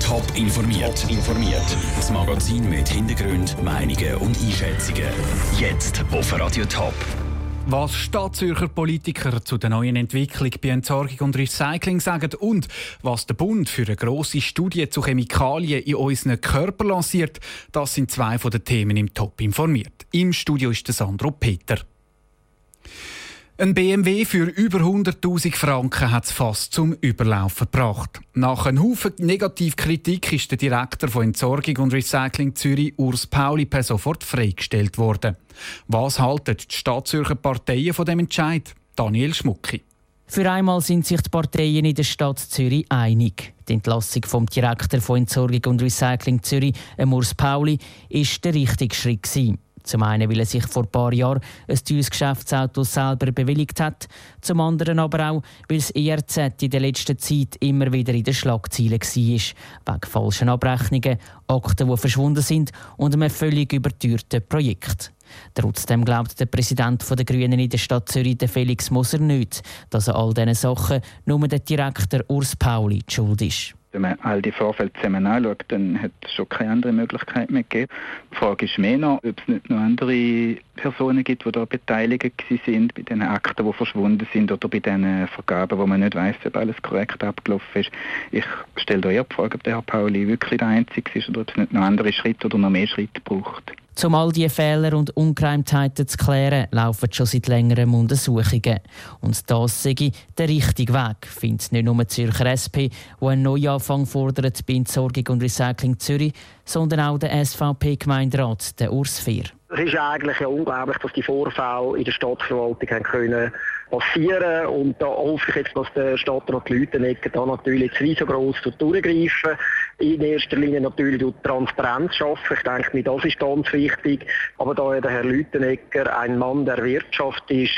Top informiert. informiert. Das Magazin mit Hintergrund, Meinungen und Einschätzungen. Jetzt auf Radio Top. Was Stadtzürcher Politiker zu der neuen Entwicklung bei Entsorgung und Recycling sagen und was der Bund für eine grosse Studie zu Chemikalien in unseren Körper lanciert, das sind zwei von den Themen im Top informiert. Im Studio ist der Sandro Peter. Ein BMW für über 100.000 Franken hat es fast zum Überlaufen gebracht. Nach einem Haufen Negativkritik ist der Direktor von Entsorgung und Recycling Zürich, Urs Pauli, per sofort freigestellt worden. Was halten die Stadtzürcher Parteien von dem Entscheid? Daniel Schmucki. Für einmal sind sich die Parteien in der Stadt Zürich einig. Die Entlassung vom Direktor von Entsorgung und Recycling Zürich, Urs Pauli, ist der richtige Schritt. Zum einen, weil er sich vor ein paar Jahren ein teures Geschäftsauto selber bewilligt hat. Zum anderen aber auch, weil das ERZ in der letzten Zeit immer wieder in den Schlagzeilen war. Wegen falschen Abrechnungen, Akten, die verschwunden sind und einem völlig überteuerten Projekt. Trotzdem glaubt der Präsident der Grünen in der Stadt Zürich, Felix Moser, nicht, dass er all diesen Sachen nur der Direktor Urs Pauli schuld ist. Wenn man all die Vorfälle zusammen anschaut, dann hat es schon keine andere Möglichkeit mehr gegeben. Die Frage ist mehr noch, ob es nicht noch andere Personen gibt, die da beteiligt sind bei den Akten, die verschwunden sind oder bei den Vergaben, wo man nicht weiß, ob alles korrekt abgelaufen ist. Ich stelle da eher die Frage, ob der Herr Pauli wirklich der Einzige ist oder ob es nicht noch andere Schritte oder noch mehr Schritte braucht. Um all diese Fehler und Ungereimtheiten zu klären, laufen schon seit längerem Untersuchungen. Und das sei der richtige Weg, findet nicht nur die Zürcher SP, die einen Neuanfang fordert bei Entsorgung und Recycling Zürich, sondern auch der SVP-Gemeinderat, der Urs Fehr. Es ist eigentlich ja unglaublich, dass die Vorfälle in der Stadtverwaltung haben können passieren und da hoffe ich jetzt, dass der Stadtrat Lütenegger da natürlich jetzt riesengroß durchgreifen. In erster Linie natürlich durch Transparenz schaffen. Ich denke, das ist ganz wichtig. Aber da der Herr Lütenegger ein Mann der Wirtschaft ist,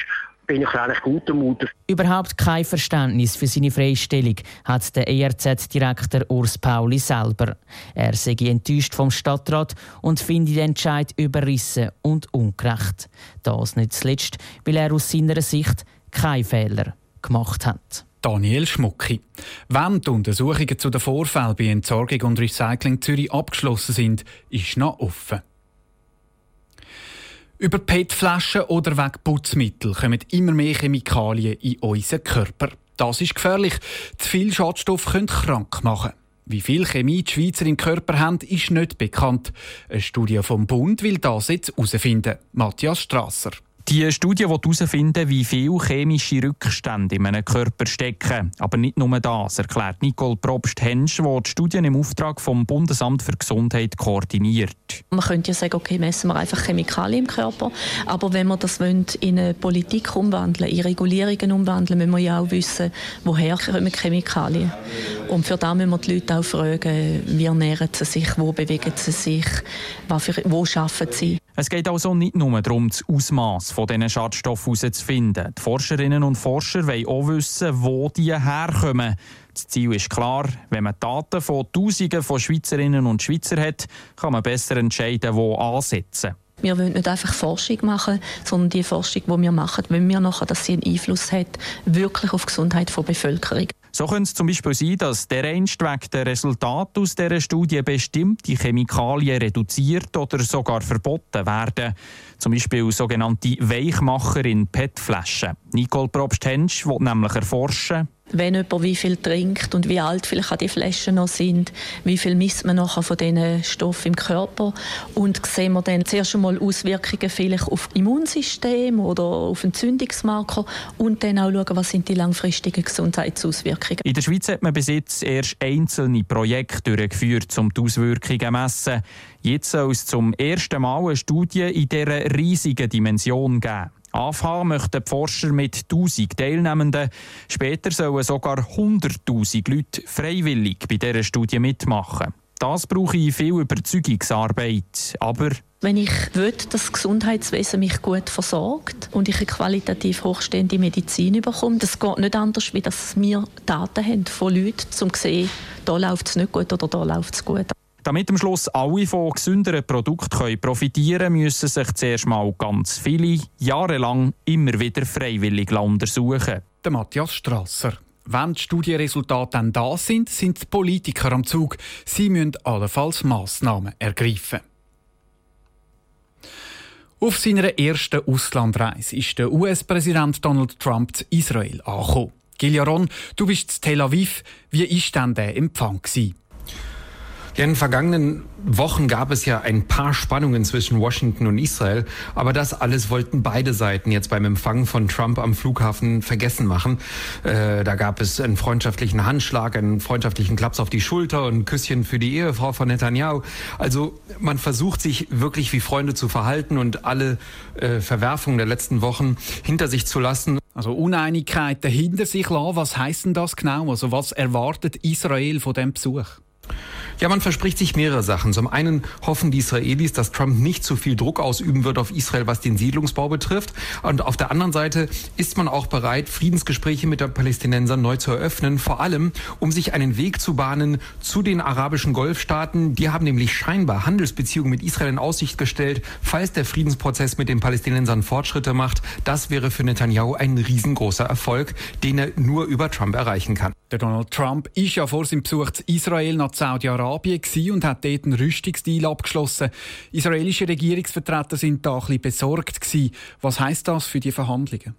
bin ich eigentlich guter Mut. Überhaupt kein Verständnis für seine Freistellung hat der ERZ-Direktor Urs Pauli selber. Er sei enttäuscht vom Stadtrat und finde den Entscheid überrissen und ungerecht. Das nicht zuletzt, weil er aus seiner Sicht keine Fehler gemacht hat. Daniel Schmucki. Wenn die Untersuchungen zu den Vorfällen bei Entsorgung und Recycling Zürich abgeschlossen sind, ist noch offen. Über PET-Flaschen oder wegen Putzmittel kommen immer mehr Chemikalien in unseren Körper. Das ist gefährlich. Zu viel Schadstoff können krank machen. Wie viel Chemie die Schweizer im Körper haben, ist nicht bekannt. Eine Studie vom Bund will das jetzt herausfinden. Matthias Strasser. Die Studie will herausfinden, wie viele chemische Rückstände in einem Körper stecken. Aber nicht nur das, erklärt Nicole Probst-Hensch, die die Studien im Auftrag vom Bundesamt für Gesundheit koordiniert. Man könnte ja sagen, okay, messen wir einfach Chemikalien im Körper. Aber wenn wir das in eine Politik umwandeln, in Regulierungen umwandeln, müssen wir ja auch wissen, woher kommen Chemikalien. Und für das müssen wir die Leute auch fragen, wie ernähren sie sich, wo bewegen sie sich, wo arbeiten sie. Es geht also nicht nur darum, das Ausmaß von diesen Schadstoffen herauszufinden. Die Forscherinnen und Forscher wollen auch wissen, wo die herkommen. Das Ziel ist klar, wenn man Daten von Tausenden von Schweizerinnen und Schweizern hat, kann man besser entscheiden, wo ansetzen. Wir wollen nicht einfach Forschung machen, sondern die Forschung, die wir machen, wollen wir nachher, dass sie einen Einfluss hat, wirklich auf die Gesundheit der Bevölkerung. So könnte es zum Beispiel sein, dass der einst der Resultat aus dieser Studie bestimmte Chemikalien reduziert oder sogar verboten werden. Zum Beispiel sogenannte Weichmacher in PET-Flaschen. Nicole Probst-Hensch will nämlich erforschen, wenn jemand wie viel trinkt und wie alt vielleicht die Flaschen noch sind, wie viel misst man nachher von diesen Stoffen im Körper und sehen wir dann zuerst einmal Auswirkungen vielleicht auf das Immunsystem oder auf Entzündungsmarker und dann auch schauen, was sind die langfristigen Gesundheitsauswirkungen. In der Schweiz hat man bis jetzt erst einzelne Projekte durchgeführt, um die Auswirkungen zu messen. Jetzt soll es zum ersten Mal eine Studie in dieser riesigen Dimension geben. Anfangen möchten die Forscher mit 1000 Teilnehmenden. Später sollen sogar 100.000 Leute freiwillig bei dieser Studie mitmachen. Das brauche ich viel Überzeugungsarbeit. Aber wenn ich will, dass das Gesundheitswesen mich gut versorgt und ich eine qualitativ hochstehende Medizin bekomme, das geht nicht anders, wie dass wir Daten haben von Leuten, um zu sehen, da läuft es nicht gut oder da läuft es gut. Damit am Schluss alle von gesünderen Produkten profitieren können, müssen sich zuerst mal ganz viele jahrelang immer wieder freiwillig untersuchen. Der Matthias Strasser. Wenn die Studienresultate dann da sind, sind die Politiker am Zug. Sie müssen allenfalls Massnahmen ergreifen. Auf seiner ersten Auslandreise ist der US-Präsident Donald Trump zu Israel angekommen. Giljaron, du bist in Tel Aviv. Wie war denn der Empfang? Gewesen? Ja, in den vergangenen Wochen gab es ja ein paar Spannungen zwischen Washington und Israel, aber das alles wollten beide Seiten jetzt beim Empfang von Trump am Flughafen vergessen machen. Äh, da gab es einen freundschaftlichen Handschlag, einen freundschaftlichen Klaps auf die Schulter und ein Küsschen für die Ehefrau von Netanyahu. Also man versucht sich wirklich wie Freunde zu verhalten und alle äh, Verwerfungen der letzten Wochen hinter sich zu lassen. Also Uneinigkeiten hinter sich lassen, was heißt denn das genau? Also was erwartet Israel von dem Besuch? Ja, man verspricht sich mehrere Sachen. Zum einen hoffen die Israelis, dass Trump nicht zu viel Druck ausüben wird auf Israel, was den Siedlungsbau betrifft. Und auf der anderen Seite ist man auch bereit, Friedensgespräche mit den Palästinensern neu zu eröffnen, vor allem um sich einen Weg zu bahnen zu den arabischen Golfstaaten. Die haben nämlich scheinbar Handelsbeziehungen mit Israel in Aussicht gestellt, falls der Friedensprozess mit den Palästinensern Fortschritte macht. Das wäre für Netanyahu ein riesengroßer Erfolg, den er nur über Trump erreichen kann. Der Donald Trump ist ja vor seinem Besuch zu Israel nach Saudi-Arabien und hat dort einen Rüstungsdeal abgeschlossen. Israelische Regierungsvertreter sind da ein bisschen besorgt. Was heißt das für die Verhandlungen?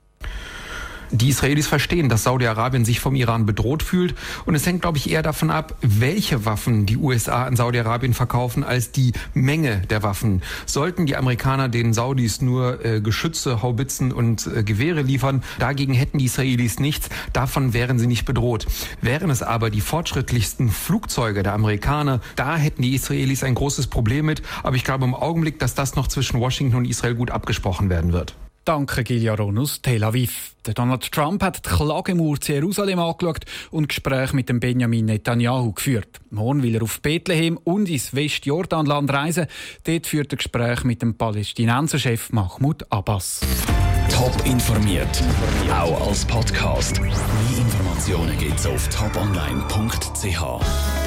Die Israelis verstehen, dass Saudi-Arabien sich vom Iran bedroht fühlt. Und es hängt, glaube ich, eher davon ab, welche Waffen die USA an Saudi-Arabien verkaufen, als die Menge der Waffen. Sollten die Amerikaner den Saudis nur äh, Geschütze, Haubitzen und äh, Gewehre liefern, dagegen hätten die Israelis nichts. Davon wären sie nicht bedroht. Wären es aber die fortschrittlichsten Flugzeuge der Amerikaner, da hätten die Israelis ein großes Problem mit. Aber ich glaube im Augenblick, dass das noch zwischen Washington und Israel gut abgesprochen werden wird. Danke, Giljaron aus Tel Aviv. Donald Trump hat die Klagemauer zu Jerusalem angeschaut und Gespräche mit dem Benjamin Netanyahu geführt. Morgen will er auf Bethlehem und ins Westjordanland reisen. Dort führt er Gespräche mit dem Palästinenserchef Mahmoud Abbas. Top informiert, auch als Podcast. Mehr Informationen gibt's auf toponline.ch.